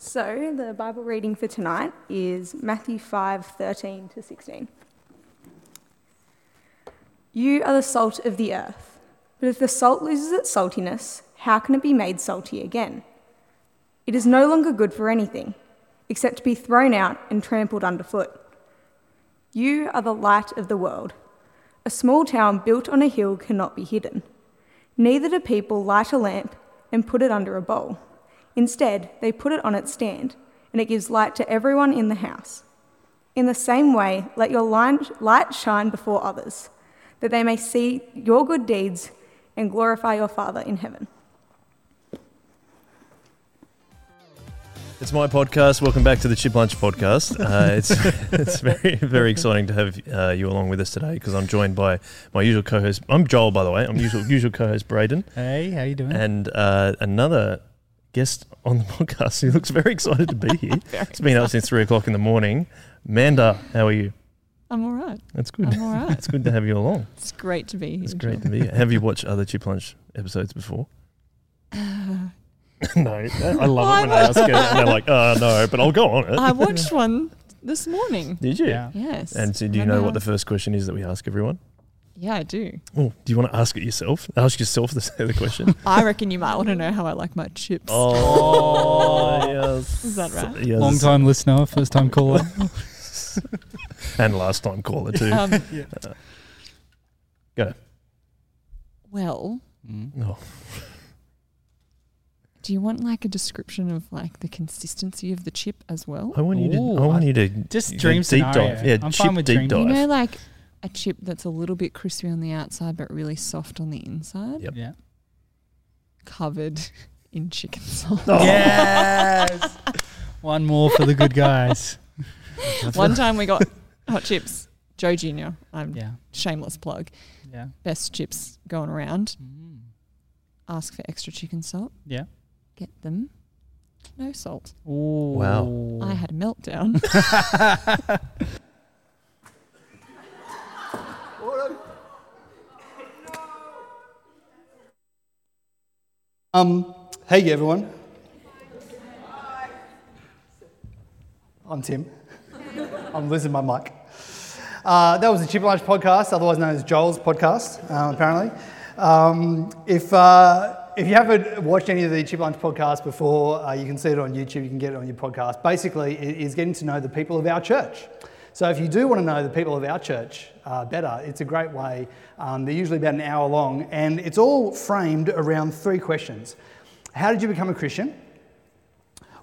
So, the Bible reading for tonight is Matthew 5 13 to 16. You are the salt of the earth, but if the salt loses its saltiness, how can it be made salty again? It is no longer good for anything except to be thrown out and trampled underfoot. You are the light of the world. A small town built on a hill cannot be hidden. Neither do people light a lamp and put it under a bowl. Instead, they put it on its stand, and it gives light to everyone in the house. In the same way, let your light shine before others, that they may see your good deeds and glorify your Father in heaven. It's my podcast. Welcome back to the Chip Lunch podcast. Uh, it's it's very very exciting to have uh, you along with us today because I'm joined by my usual co-host. I'm Joel, by the way. I'm usual usual co-host Braden. Hey, how you doing? And uh, another guest on the podcast who looks very excited to be here. it's been up since three o'clock in the morning. Manda, how are you? I'm all right. That's good. I'm all right. it's good to have you along. It's great to be here. It's great to be here. Have you watched other Chip Lunch episodes before? no, I love it when I ask it and they're like, "Oh no," but I'll go on it. I watched one this morning. Did you? Yeah. Yes. And so, do you know what the first question is that we ask everyone? Yeah, I do. Oh, do you want to ask it yourself? Ask yourself the, the question. I reckon you might want to know how I like my chips. Oh, yes. Is that right? Yes. Long time listener, first time caller. and last time caller too. Um, Uh, go. well, Mm. Oh, do you want like a description of like the consistency of the chip as well? I want you to. Ooh, I want I- you to just dream deep scenario. dive. Yeah, I'm chip fine with deep dream. dive. You know, like a chip that's a little bit crispy on the outside but really soft on the inside, Yep. Yeah. covered in chicken salt. Oh. Yes. One more for the good guys. One time we got hot chips. Joe Junior. I'm Yeah. shameless plug. Yeah. Best chips going around. Mm. Ask for extra chicken salt. Yeah. Get them. No salt. Ooh. Wow. I had a meltdown. Um, hey everyone. I'm Tim. I'm losing my mic. Uh, that was the Chip Lunch podcast, otherwise known as Joel's podcast, uh, apparently. Um, if, uh, if you haven't watched any of the Chip Lunch podcasts before, uh, you can see it on YouTube, you can get it on your podcast. Basically, it is getting to know the people of our church. So if you do want to know the people of our church uh, better, it's a great way. Um, they're usually about an hour long, and it's all framed around three questions. How did you become a Christian?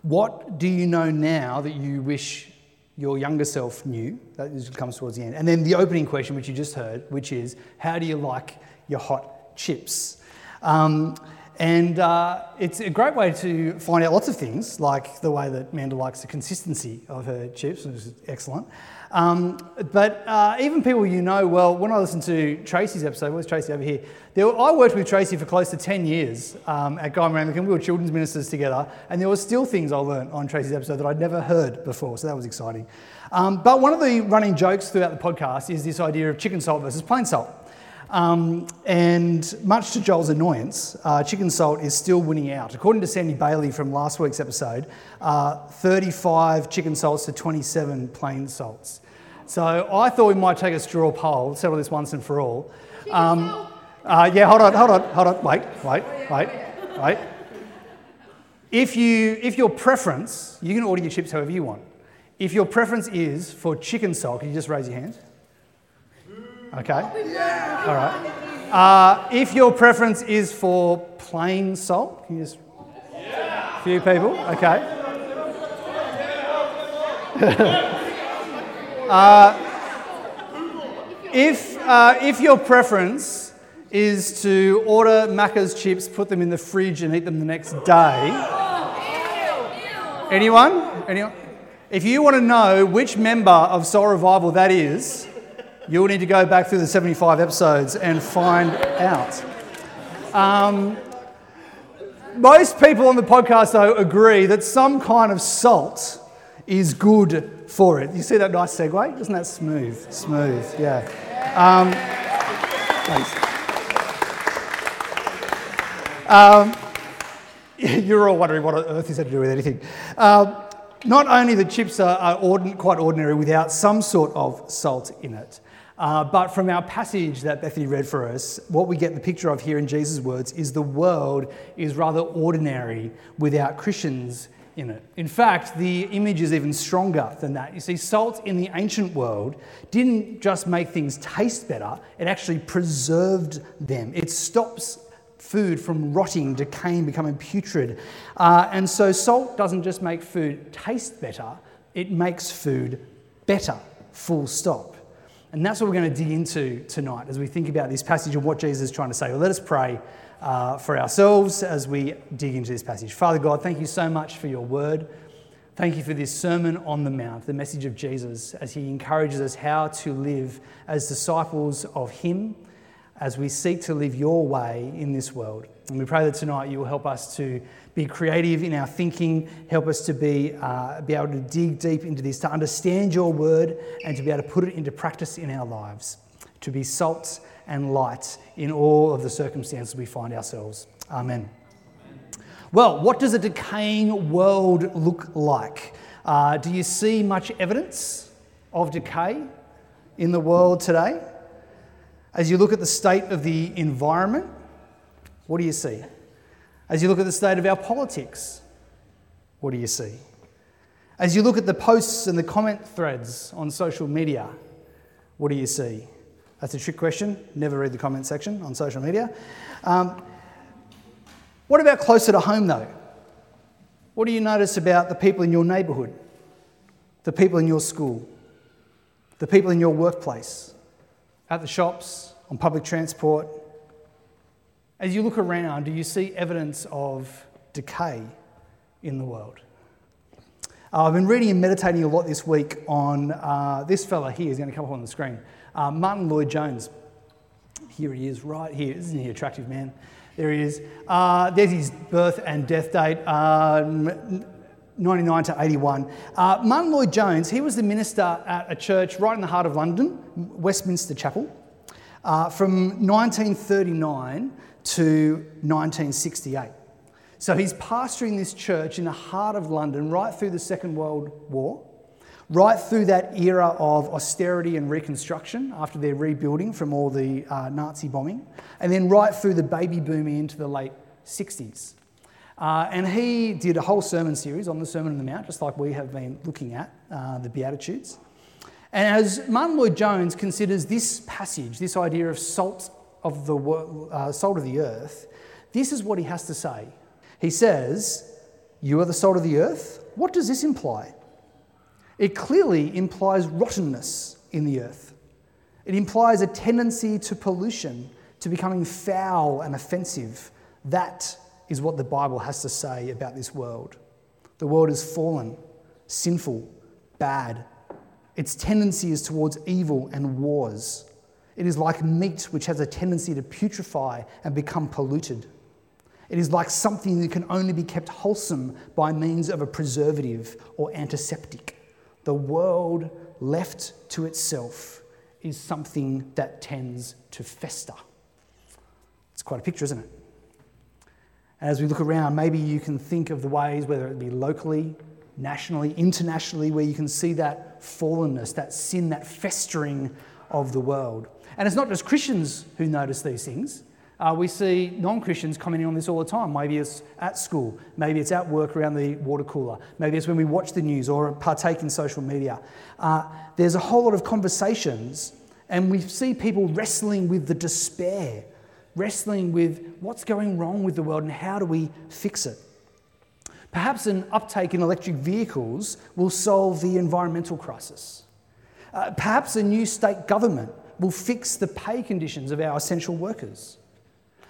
What do you know now that you wish your younger self knew? That comes towards the end. And then the opening question, which you just heard, which is how do you like your hot chips? Um, and uh, it's a great way to find out lots of things, like the way that Amanda likes the consistency of her chips, which is excellent. Um, but uh, even people you know well, when I listened to Tracy's episode, where's Tracy over here? There I worked with Tracy for close to 10 years um, at Guy Anglican. We were children's ministers together, and there were still things I learned on Tracy's episode that I'd never heard before, so that was exciting. Um, but one of the running jokes throughout the podcast is this idea of chicken salt versus plain salt. Um, and much to Joel's annoyance, uh, chicken salt is still winning out. According to Sandy Bailey from last week's episode, uh, 35 chicken salts to 27 plain salts. So I thought we might take a straw poll, settle this once and for all. Um, uh, yeah, hold on, hold on, hold on, wait, wait, wait, wait. If, you, if your preference, you can order your chips however you want. If your preference is for chicken salt, can you just raise your hand? Okay. All right. Uh, if your preference is for plain salt, can you just. A few people, okay. uh, if, uh, if your preference is to order Macca's chips, put them in the fridge, and eat them the next day. Anyone? Anyone? If you want to know which member of Soul Revival that is, you'll need to go back through the 75 episodes and find out. Um, most people on the podcast, though, agree that some kind of salt is good for it. You see that nice segue? Isn't that smooth? Smooth, yeah. Um, thanks. Um, You're all wondering what on earth is that to do with anything. Um, not only the chips are, are ordin- quite ordinary without some sort of salt in it, uh, but from our passage that Bethany read for us, what we get the picture of here in Jesus' words is the world is rather ordinary without Christians in it. In fact, the image is even stronger than that. You see, salt in the ancient world didn't just make things taste better, it actually preserved them. It stops food from rotting, decaying, becoming putrid. Uh, and so, salt doesn't just make food taste better, it makes food better, full stop. And that's what we're going to dig into tonight as we think about this passage and what Jesus is trying to say. Well, let us pray uh, for ourselves as we dig into this passage. Father God, thank you so much for your word. Thank you for this Sermon on the Mount, the message of Jesus, as he encourages us how to live as disciples of him as we seek to live your way in this world. And we pray that tonight you will help us to be creative in our thinking, help us to be, uh, be able to dig deep into this, to understand your word, and to be able to put it into practice in our lives, to be salt and light in all of the circumstances we find ourselves. Amen. Well, what does a decaying world look like? Uh, do you see much evidence of decay in the world today? As you look at the state of the environment, what do you see? As you look at the state of our politics, what do you see? As you look at the posts and the comment threads on social media, what do you see? That's a trick question. Never read the comment section on social media. Um, what about closer to home, though? What do you notice about the people in your neighbourhood, the people in your school, the people in your workplace, at the shops, on public transport? As you look around, do you see evidence of decay in the world? Uh, I've been reading and meditating a lot this week on uh, this fella here, is going to come up on the screen. Uh, Martyn Lloyd Jones. Here he is, right here. Isn't he an attractive, man? There he is. Uh, there's his birth and death date. Um, 99 to 81. Uh, Martyn Lloyd Jones, he was the minister at a church right in the heart of London, Westminster Chapel, uh, from 1939 to 1968. So he's pastoring this church in the heart of London right through the Second World War, right through that era of austerity and reconstruction after their rebuilding from all the uh, Nazi bombing, and then right through the baby boom into the late 60s. Uh, and he did a whole sermon series on the Sermon on the Mount, just like we have been looking at uh, the Beatitudes. And as Martyn Lloyd Jones considers this passage, this idea of salt of the uh, salt of the earth, this is what he has to say. He says, "You are the salt of the earth." What does this imply? It clearly implies rottenness in the earth. It implies a tendency to pollution, to becoming foul and offensive. That is what the Bible has to say about this world. The world is fallen, sinful, bad. Its tendency is towards evil and wars. It is like meat which has a tendency to putrefy and become polluted. It is like something that can only be kept wholesome by means of a preservative or antiseptic. The world left to itself is something that tends to fester. It's quite a picture, isn't it? As we look around, maybe you can think of the ways, whether it be locally, nationally, internationally, where you can see that fallenness, that sin, that festering of the world. And it's not just Christians who notice these things. Uh, we see non Christians commenting on this all the time. Maybe it's at school, maybe it's at work around the water cooler, maybe it's when we watch the news or partake in social media. Uh, there's a whole lot of conversations, and we see people wrestling with the despair, wrestling with what's going wrong with the world and how do we fix it. Perhaps an uptake in electric vehicles will solve the environmental crisis. Uh, perhaps a new state government will fix the pay conditions of our essential workers.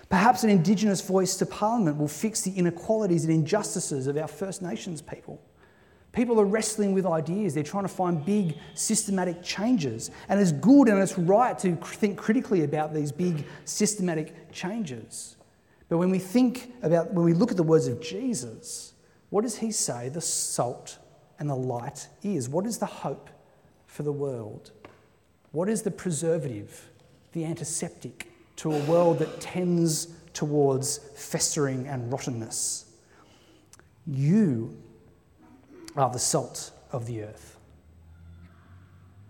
Perhaps an Indigenous voice to Parliament will fix the inequalities and injustices of our First Nations people. People are wrestling with ideas. They're trying to find big systematic changes. And it's good and it's right to think critically about these big systematic changes. But when we think about, when we look at the words of Jesus, what does he say the salt and the light is? What is the hope for the world? What is the preservative, the antiseptic to a world that tends towards festering and rottenness? You are the salt of the earth.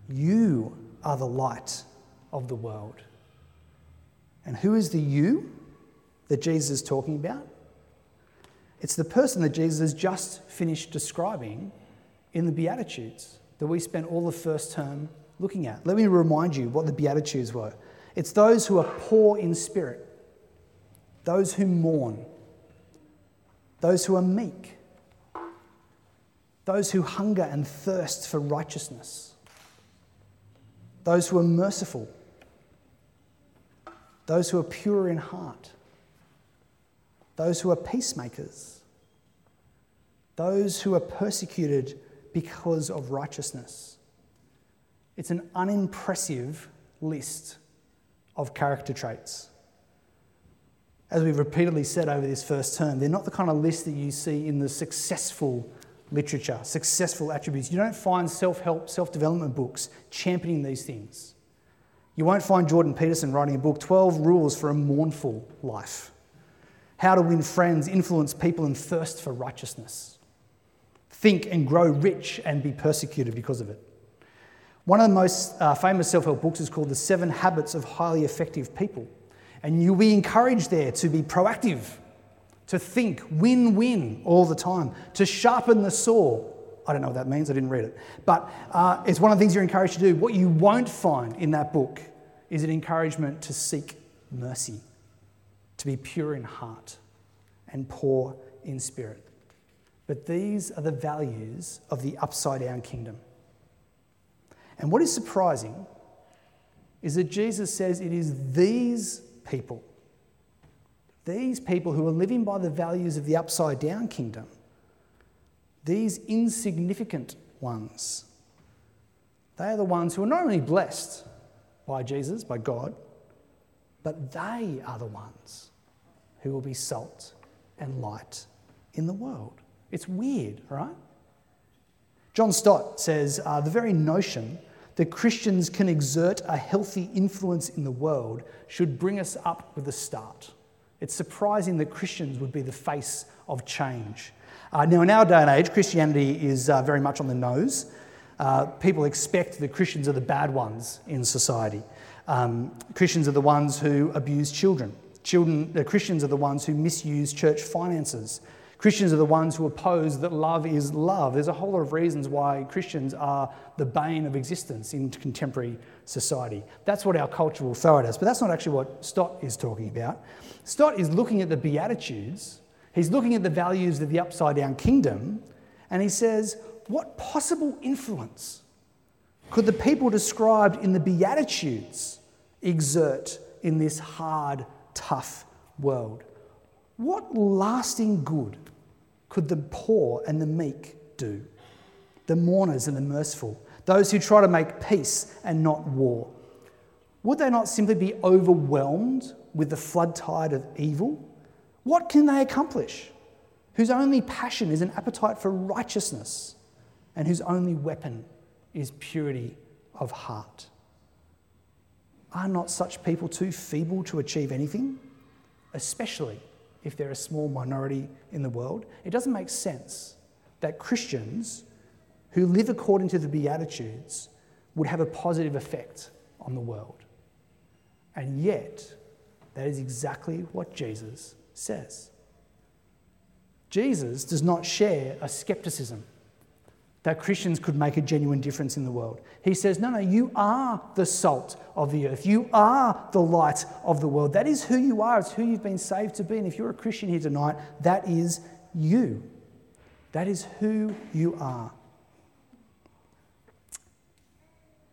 You are the light of the world. And who is the you that Jesus is talking about? It's the person that Jesus has just finished describing in the Beatitudes that we spent all the first term looking at. Let me remind you what the Beatitudes were it's those who are poor in spirit, those who mourn, those who are meek, those who hunger and thirst for righteousness, those who are merciful, those who are pure in heart, those who are peacemakers, those who are persecuted because of righteousness. It's an unimpressive list of character traits. As we've repeatedly said over this first term, they're not the kind of list that you see in the successful literature, successful attributes. You don't find self help, self development books championing these things. You won't find Jordan Peterson writing a book, 12 Rules for a Mournful Life. How to win friends, influence people, and thirst for righteousness. Think and grow rich and be persecuted because of it. One of the most uh, famous self help books is called The Seven Habits of Highly Effective People. And you'll be encouraged there to be proactive, to think win win all the time, to sharpen the saw. I don't know what that means, I didn't read it. But uh, it's one of the things you're encouraged to do. What you won't find in that book is an encouragement to seek mercy, to be pure in heart and poor in spirit. But these are the values of the upside down kingdom. And what is surprising is that Jesus says it is these people, these people who are living by the values of the upside down kingdom, these insignificant ones, they are the ones who are not only blessed by Jesus, by God, but they are the ones who will be salt and light in the world. It's weird, right? John Stott says uh, the very notion that Christians can exert a healthy influence in the world should bring us up with a start. It's surprising that Christians would be the face of change. Uh, now, in our day and age, Christianity is uh, very much on the nose. Uh, people expect that Christians are the bad ones in society. Um, Christians are the ones who abuse children. Children, the Christians are the ones who misuse church finances. Christians are the ones who oppose that love is love. There's a whole lot of reasons why Christians are the bane of existence in contemporary society. That's what our culture will throw at us, but that's not actually what Stott is talking about. Stott is looking at the Beatitudes, he's looking at the values of the upside down kingdom, and he says, What possible influence could the people described in the Beatitudes exert in this hard, tough world? What lasting good could the poor and the meek do? The mourners and the merciful, those who try to make peace and not war. Would they not simply be overwhelmed with the flood tide of evil? What can they accomplish? Whose only passion is an appetite for righteousness and whose only weapon is purity of heart. Are not such people too feeble to achieve anything? Especially if they're a small minority in the world. It doesn't make sense that Christians who live according to the Beatitudes would have a positive effect on the world. And yet, that is exactly what Jesus says. Jesus does not share a skepticism that Christians could make a genuine difference in the world. He says, No, no, you are the salt of the earth. You are the light of the world. That is who you are. It's who you've been saved to be. And if you're a Christian here tonight, that is you. That is who you are.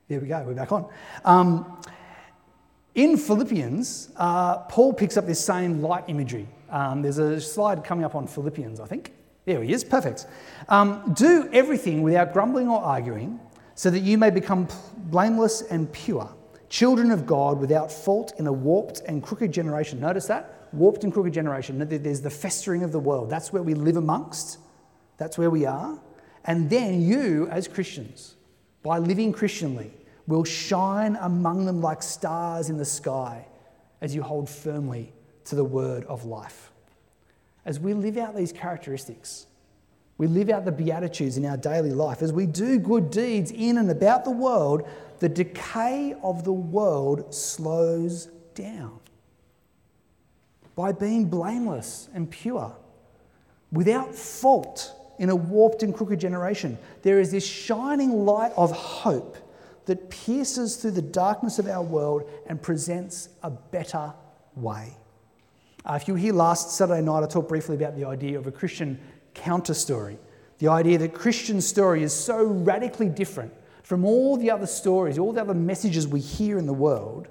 There we go, we're back on. Um, in Philippians, uh, Paul picks up this same light imagery. Um, there's a slide coming up on Philippians, I think. There he is, perfect. Um, do everything without grumbling or arguing, so that you may become blameless and pure, children of God without fault in a warped and crooked generation. Notice that? Warped and crooked generation. There's the festering of the world. That's where we live amongst, that's where we are. And then you, as Christians, by living Christianly, will shine among them like stars in the sky as you hold firmly to the word of life as we live out these characteristics, We live out the Beatitudes in our daily life. As we do good deeds in and about the world, the decay of the world slows down. By being blameless and pure, without fault in a warped and crooked generation, there is this shining light of hope that pierces through the darkness of our world and presents a better way. Uh, if you were here last Saturday night, I talked briefly about the idea of a Christian counter story. The idea that Christian story is so radically different from all the other stories, all the other messages we hear in the world.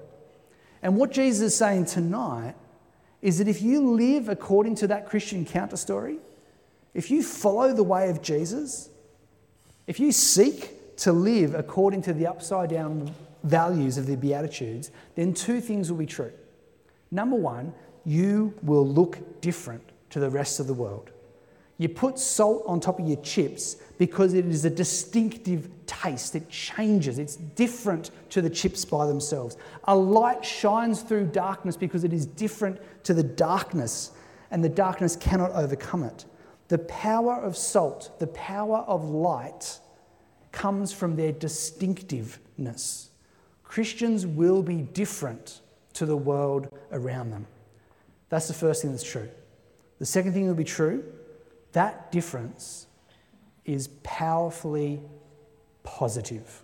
And what Jesus is saying tonight is that if you live according to that Christian counter story, if you follow the way of Jesus, if you seek to live according to the upside down values of the Beatitudes, then two things will be true. Number one, you will look different to the rest of the world. You put salt on top of your chips because it is a distinctive taste. It changes, it's different to the chips by themselves. A light shines through darkness because it is different to the darkness, and the darkness cannot overcome it. The power of salt, the power of light, comes from their distinctiveness. Christians will be different to the world around them. That's the first thing that's true. The second thing that will be true that difference is powerfully positive.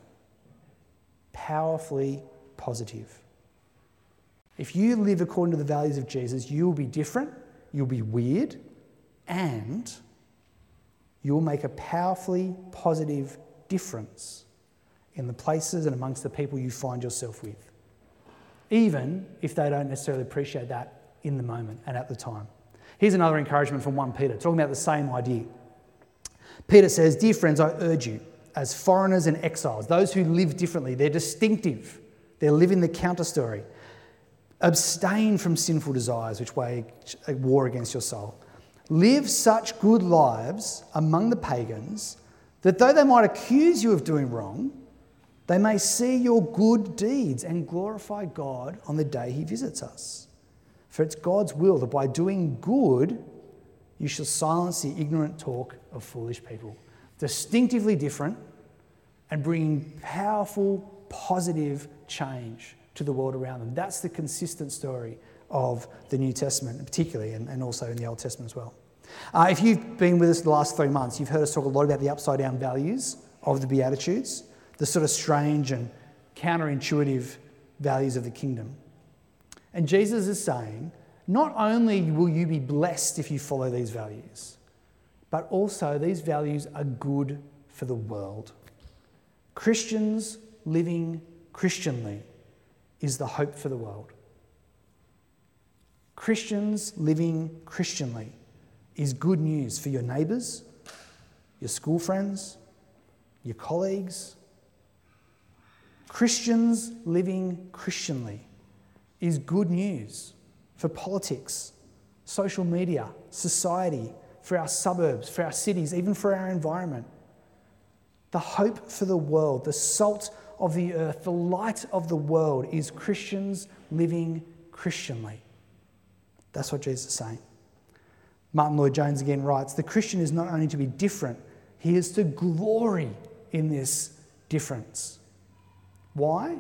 Powerfully positive. If you live according to the values of Jesus, you will be different, you'll be weird, and you will make a powerfully positive difference in the places and amongst the people you find yourself with, even if they don't necessarily appreciate that in the moment and at the time. Here's another encouragement from 1 Peter, talking about the same idea. Peter says, Dear friends, I urge you, as foreigners and exiles, those who live differently, they're distinctive, they're living the counter story. Abstain from sinful desires which wage war against your soul. Live such good lives among the pagans that though they might accuse you of doing wrong, they may see your good deeds and glorify God on the day he visits us. For it's God's will that by doing good, you shall silence the ignorant talk of foolish people. Distinctively different and bringing powerful, positive change to the world around them. That's the consistent story of the New Testament, particularly, and, and also in the Old Testament as well. Uh, if you've been with us the last three months, you've heard us talk a lot about the upside down values of the Beatitudes, the sort of strange and counterintuitive values of the kingdom. And Jesus is saying, not only will you be blessed if you follow these values, but also these values are good for the world. Christians living Christianly is the hope for the world. Christians living Christianly is good news for your neighbours, your school friends, your colleagues. Christians living Christianly is good news for politics, social media, society, for our suburbs, for our cities, even for our environment. The hope for the world, the salt of the earth, the light of the world is Christians living Christianly. That's what Jesus is saying. Martyn Lloyd-Jones again writes The Christian is not only to be different, he is to glory in this difference. Why?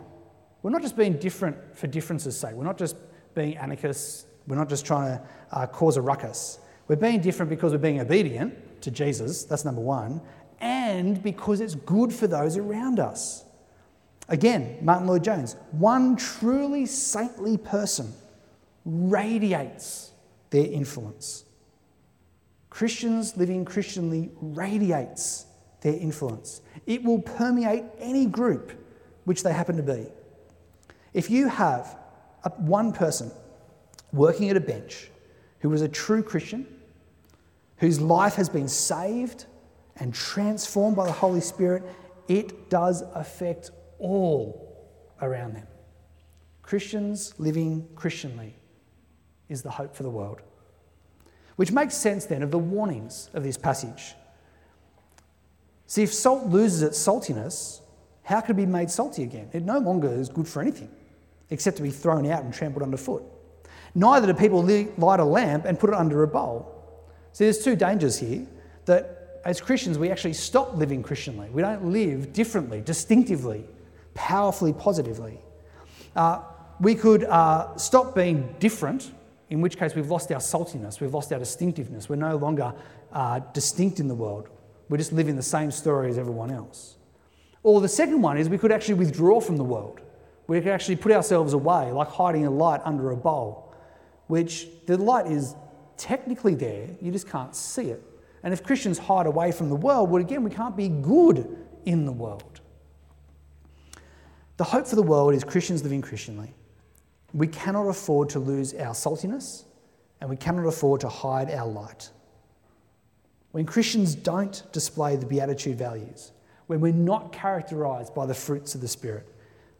We're not just being different for difference's sake. We're not just being anarchists. We're not just trying to uh, cause a ruckus. We're being different because we're being obedient to Jesus. That's number one. And because it's good for those around us. Again, Martyn Lloyd-Jones, one truly saintly person radiates their influence. Christians living Christianly radiates their influence. It will permeate any group which they happen to be. If you have a, one person working at a bench who is a true Christian, whose life has been saved and transformed by the Holy Spirit, it does affect all around them. Christians living Christianly is the hope for the world. Which makes sense then of the warnings of this passage. See, if salt loses its saltiness, how can it be made salty again? It no longer is good for anything except to be thrown out and trampled underfoot. Neither do people light a lamp and put it under a bowl. See, there's two dangers here that as Christians, we actually stop living Christianly. We don't live differently, distinctively, powerfully, positively. Uh, we could uh, stop being different, in which case we've lost our saltiness, we've lost our distinctiveness. We're no longer uh, distinct in the world. We're just living the same story as everyone else. Or the second one is we could actually withdraw from the world. We can actually put ourselves away, like hiding a light under a bowl, which the light is technically there, you just can't see it. And if Christians hide away from the world, well, again, we can't be good in the world. The hope for the world is Christians living Christianly. We cannot afford to lose our saltiness, and we cannot afford to hide our light. When Christians don't display the Beatitude values, when we're not characterized by the fruits of the Spirit,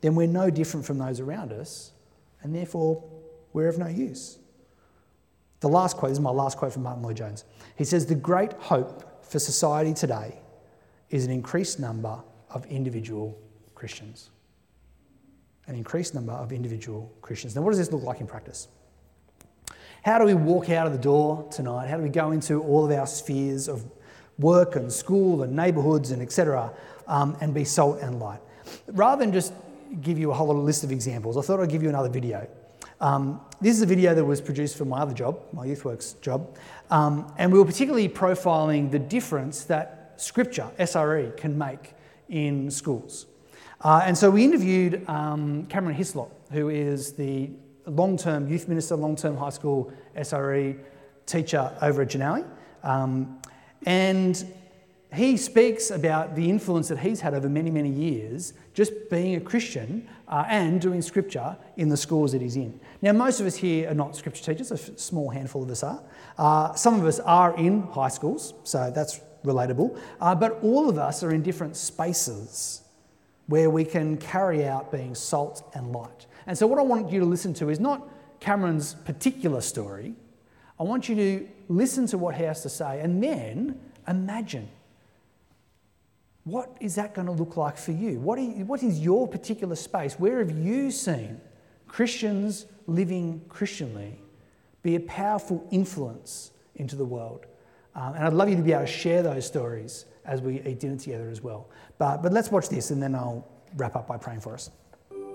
then we're no different from those around us, and therefore we're of no use. The last quote, this is my last quote from Martyn Lloyd-Jones. He says, The great hope for society today is an increased number of individual Christians. An increased number of individual Christians. Now, what does this look like in practice? How do we walk out of the door tonight? How do we go into all of our spheres of work and school and neighbourhoods and etc. Um, and be salt and light? Rather than just give you a whole lot of list of examples, I thought I'd give you another video. Um, this is a video that was produced for my other job, my YouthWorks job, um, and we were particularly profiling the difference that Scripture, SRE, can make in schools. Uh, and so we interviewed um, Cameron Hislop, who is the long term youth minister, long term high school SRE teacher over at Jannali. Um, and he speaks about the influence that he's had over many, many years just being a Christian uh, and doing scripture in the schools that he's in. Now, most of us here are not scripture teachers, a small handful of us are. Uh, some of us are in high schools, so that's relatable. Uh, but all of us are in different spaces where we can carry out being salt and light. And so, what I want you to listen to is not Cameron's particular story. I want you to listen to what he has to say and then imagine what is that going to look like for you? What, you, what is your particular space? Where have you seen Christians living Christianly be a powerful influence into the world. Um, and I'd love you to be able to share those stories as we eat dinner together as well. But, but let's watch this and then I'll wrap up by praying for us.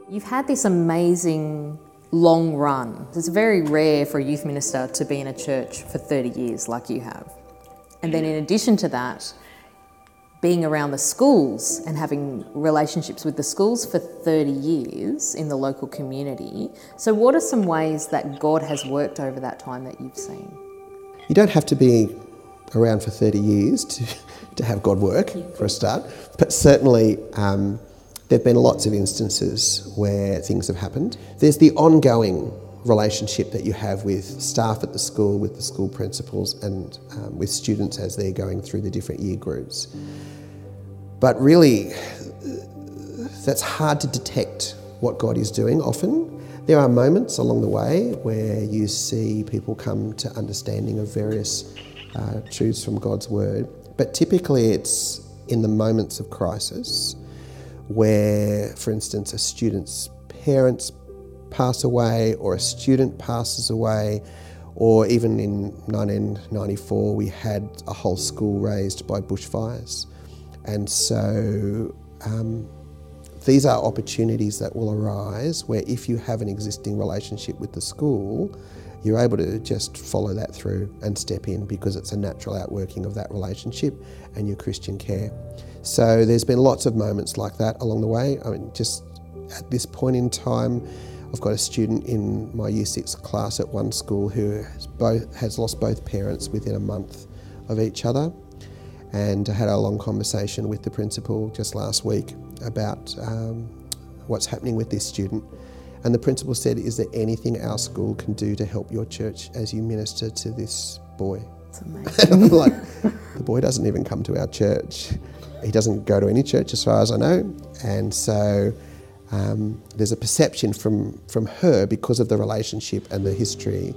You've had this amazing long run. It's very rare for a youth minister to be in a church for 30 years like you have. And then, in addition to that, being around the schools and having relationships with the schools for 30 years in the local community. So, what are some ways that God has worked over that time that you've seen? You don't have to be around for 30 years to, to have God work, for a start, but certainly um, there have been lots of instances where things have happened. There's the ongoing relationship that you have with staff at the school, with the school principals, and um, with students as they're going through the different year groups. But really, that's hard to detect what God is doing often. There are moments along the way where you see people come to understanding of various uh, truths from God's Word, but typically it's in the moments of crisis where, for instance, a student's parents pass away or a student passes away, or even in 1994 we had a whole school razed by bushfires. And so um, these are opportunities that will arise where if you have an existing relationship with the school, you're able to just follow that through and step in because it's a natural outworking of that relationship and your Christian care. So there's been lots of moments like that along the way. I mean, just at this point in time, I've got a student in my year six class at one school who has, both, has lost both parents within a month of each other and had a long conversation with the principal just last week about um, what's happening with this student. And the principal said, Is there anything our school can do to help your church as you minister to this boy? That's amazing. like, the boy doesn't even come to our church. He doesn't go to any church as far as I know. And so um, there's a perception from, from her because of the relationship and the history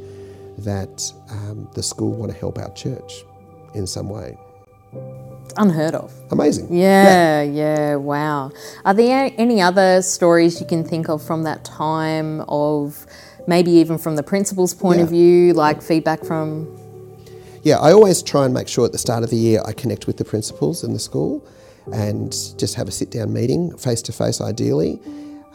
that um, the school want to help our church in some way. It's unheard of. Amazing. Yeah, yeah, yeah, wow. Are there any other stories you can think of from that time of maybe even from the principal's point yeah. of view, like feedback from yeah, I always try and make sure at the start of the year I connect with the principals in the school and just have a sit down meeting, face to face ideally.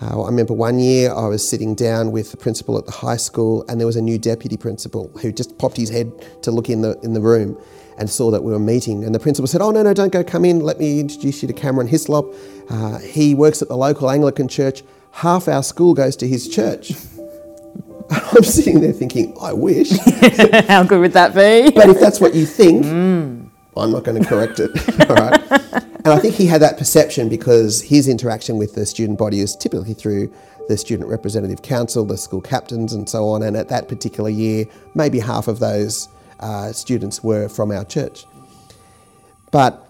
Uh, I remember one year I was sitting down with the principal at the high school, and there was a new deputy principal who just popped his head to look in the in the room and saw that we were meeting. And the principal said, "Oh no, no, don't go. Come in. Let me introduce you to Cameron Hislop. Uh, he works at the local Anglican church. Half our school goes to his church." I'm sitting there thinking, I wish. How good would that be? But if that's what you think, I'm not going to correct it. All right. And I think he had that perception because his interaction with the student body is typically through the student representative council, the school captains, and so on. And at that particular year, maybe half of those uh, students were from our church. But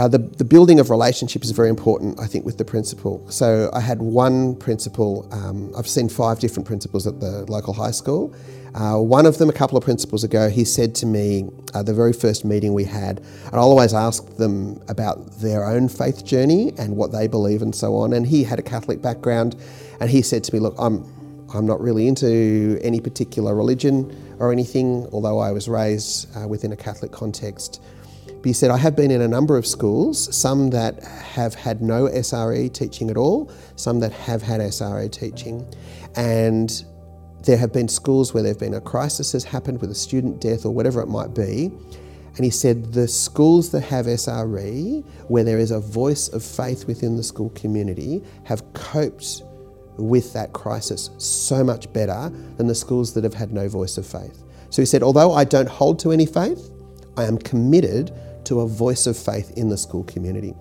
uh, the, the building of relationships is very important, I think, with the principal. So I had one principal, um, I've seen five different principals at the local high school. Uh, one of them, a couple of principals ago, he said to me, uh, the very first meeting we had, and I'll always ask them about their own faith journey and what they believe and so on. And he had a Catholic background, and he said to me, Look, I'm, I'm not really into any particular religion or anything, although I was raised uh, within a Catholic context. But he said, I have been in a number of schools, some that have had no SRE teaching at all, some that have had SRE teaching. And there have been schools where there have been a crisis has happened with a student death or whatever it might be. And he said the schools that have SRE, where there is a voice of faith within the school community, have coped with that crisis so much better than the schools that have had no voice of faith. So he said, although I don't hold to any faith, I am committed to a voice of faith in the school community.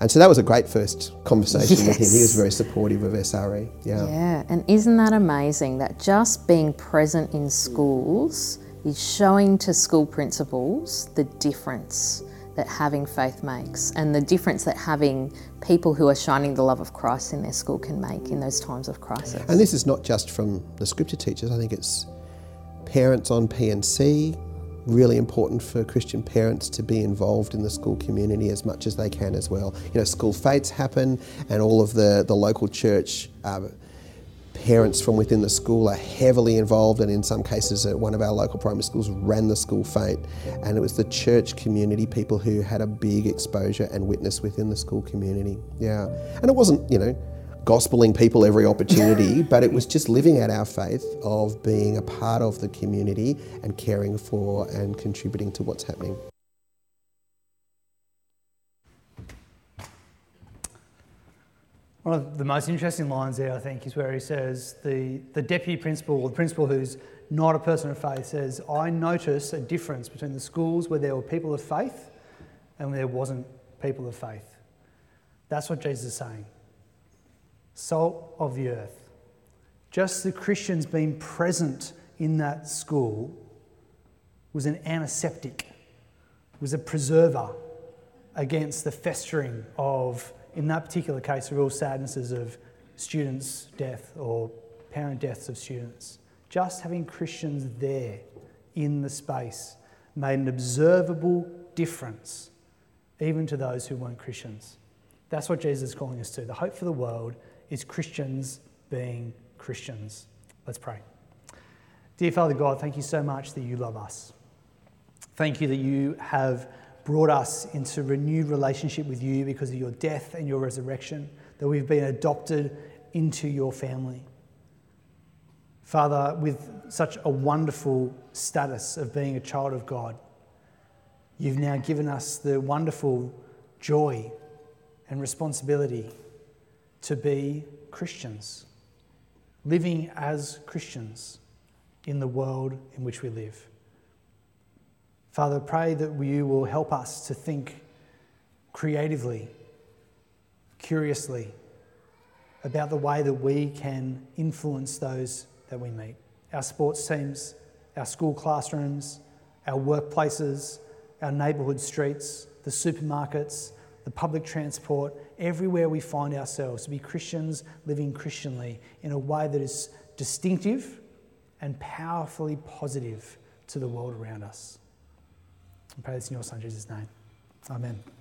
And so that was a great first conversation yes. with him. He was very supportive of SRE. Yeah. Yeah, and isn't that amazing that just being present in schools is showing to school principals the difference that having faith makes and the difference that having people who are shining the love of Christ in their school can make in those times of crisis. And this is not just from the scripture teachers, I think it's parents on P&C, really important for Christian parents to be involved in the school community as much as they can as well. You know, school fetes happen, and all of the, the local church uh, parents from within the school are heavily involved, and in some cases, at one of our local primary schools ran the school fete, and it was the church community people who had a big exposure and witness within the school community. Yeah, and it wasn't, you know, gospeling people every opportunity, but it was just living out our faith of being a part of the community and caring for and contributing to what's happening. One of the most interesting lines there, I think, is where he says the, the deputy principal, or the principal who's not a person of faith, says, I notice a difference between the schools where there were people of faith and where there wasn't people of faith. That's what Jesus is saying salt of the earth. Just the Christians being present in that school was an antiseptic, was a preserver against the festering of, in that particular case, the real sadnesses of students' death or parent deaths of students. Just having Christians there in the space made an observable difference, even to those who weren't Christians. That's what Jesus is calling us to. The hope for the world is Christians being Christians. Let's pray. Dear Father God, thank you so much that you love us. Thank you that you have brought us into renewed relationship with you because of your death and your resurrection, that we've been adopted into your family. Father, with such a wonderful status of being a child of God, you've now given us the wonderful joy and responsibility to be Christians, living as Christians in the world in which we live. Father, pray that you will help us to think creatively, curiously, about the way that we can influence those that we meet. Our sports teams, our school classrooms, our workplaces, our neighbourhood streets, the supermarkets, the public transport, everywhere we find ourselves, to be Christians living Christianly in a way that is distinctive and powerfully positive to the world around us. I pray this in your Son Jesus' name. Amen.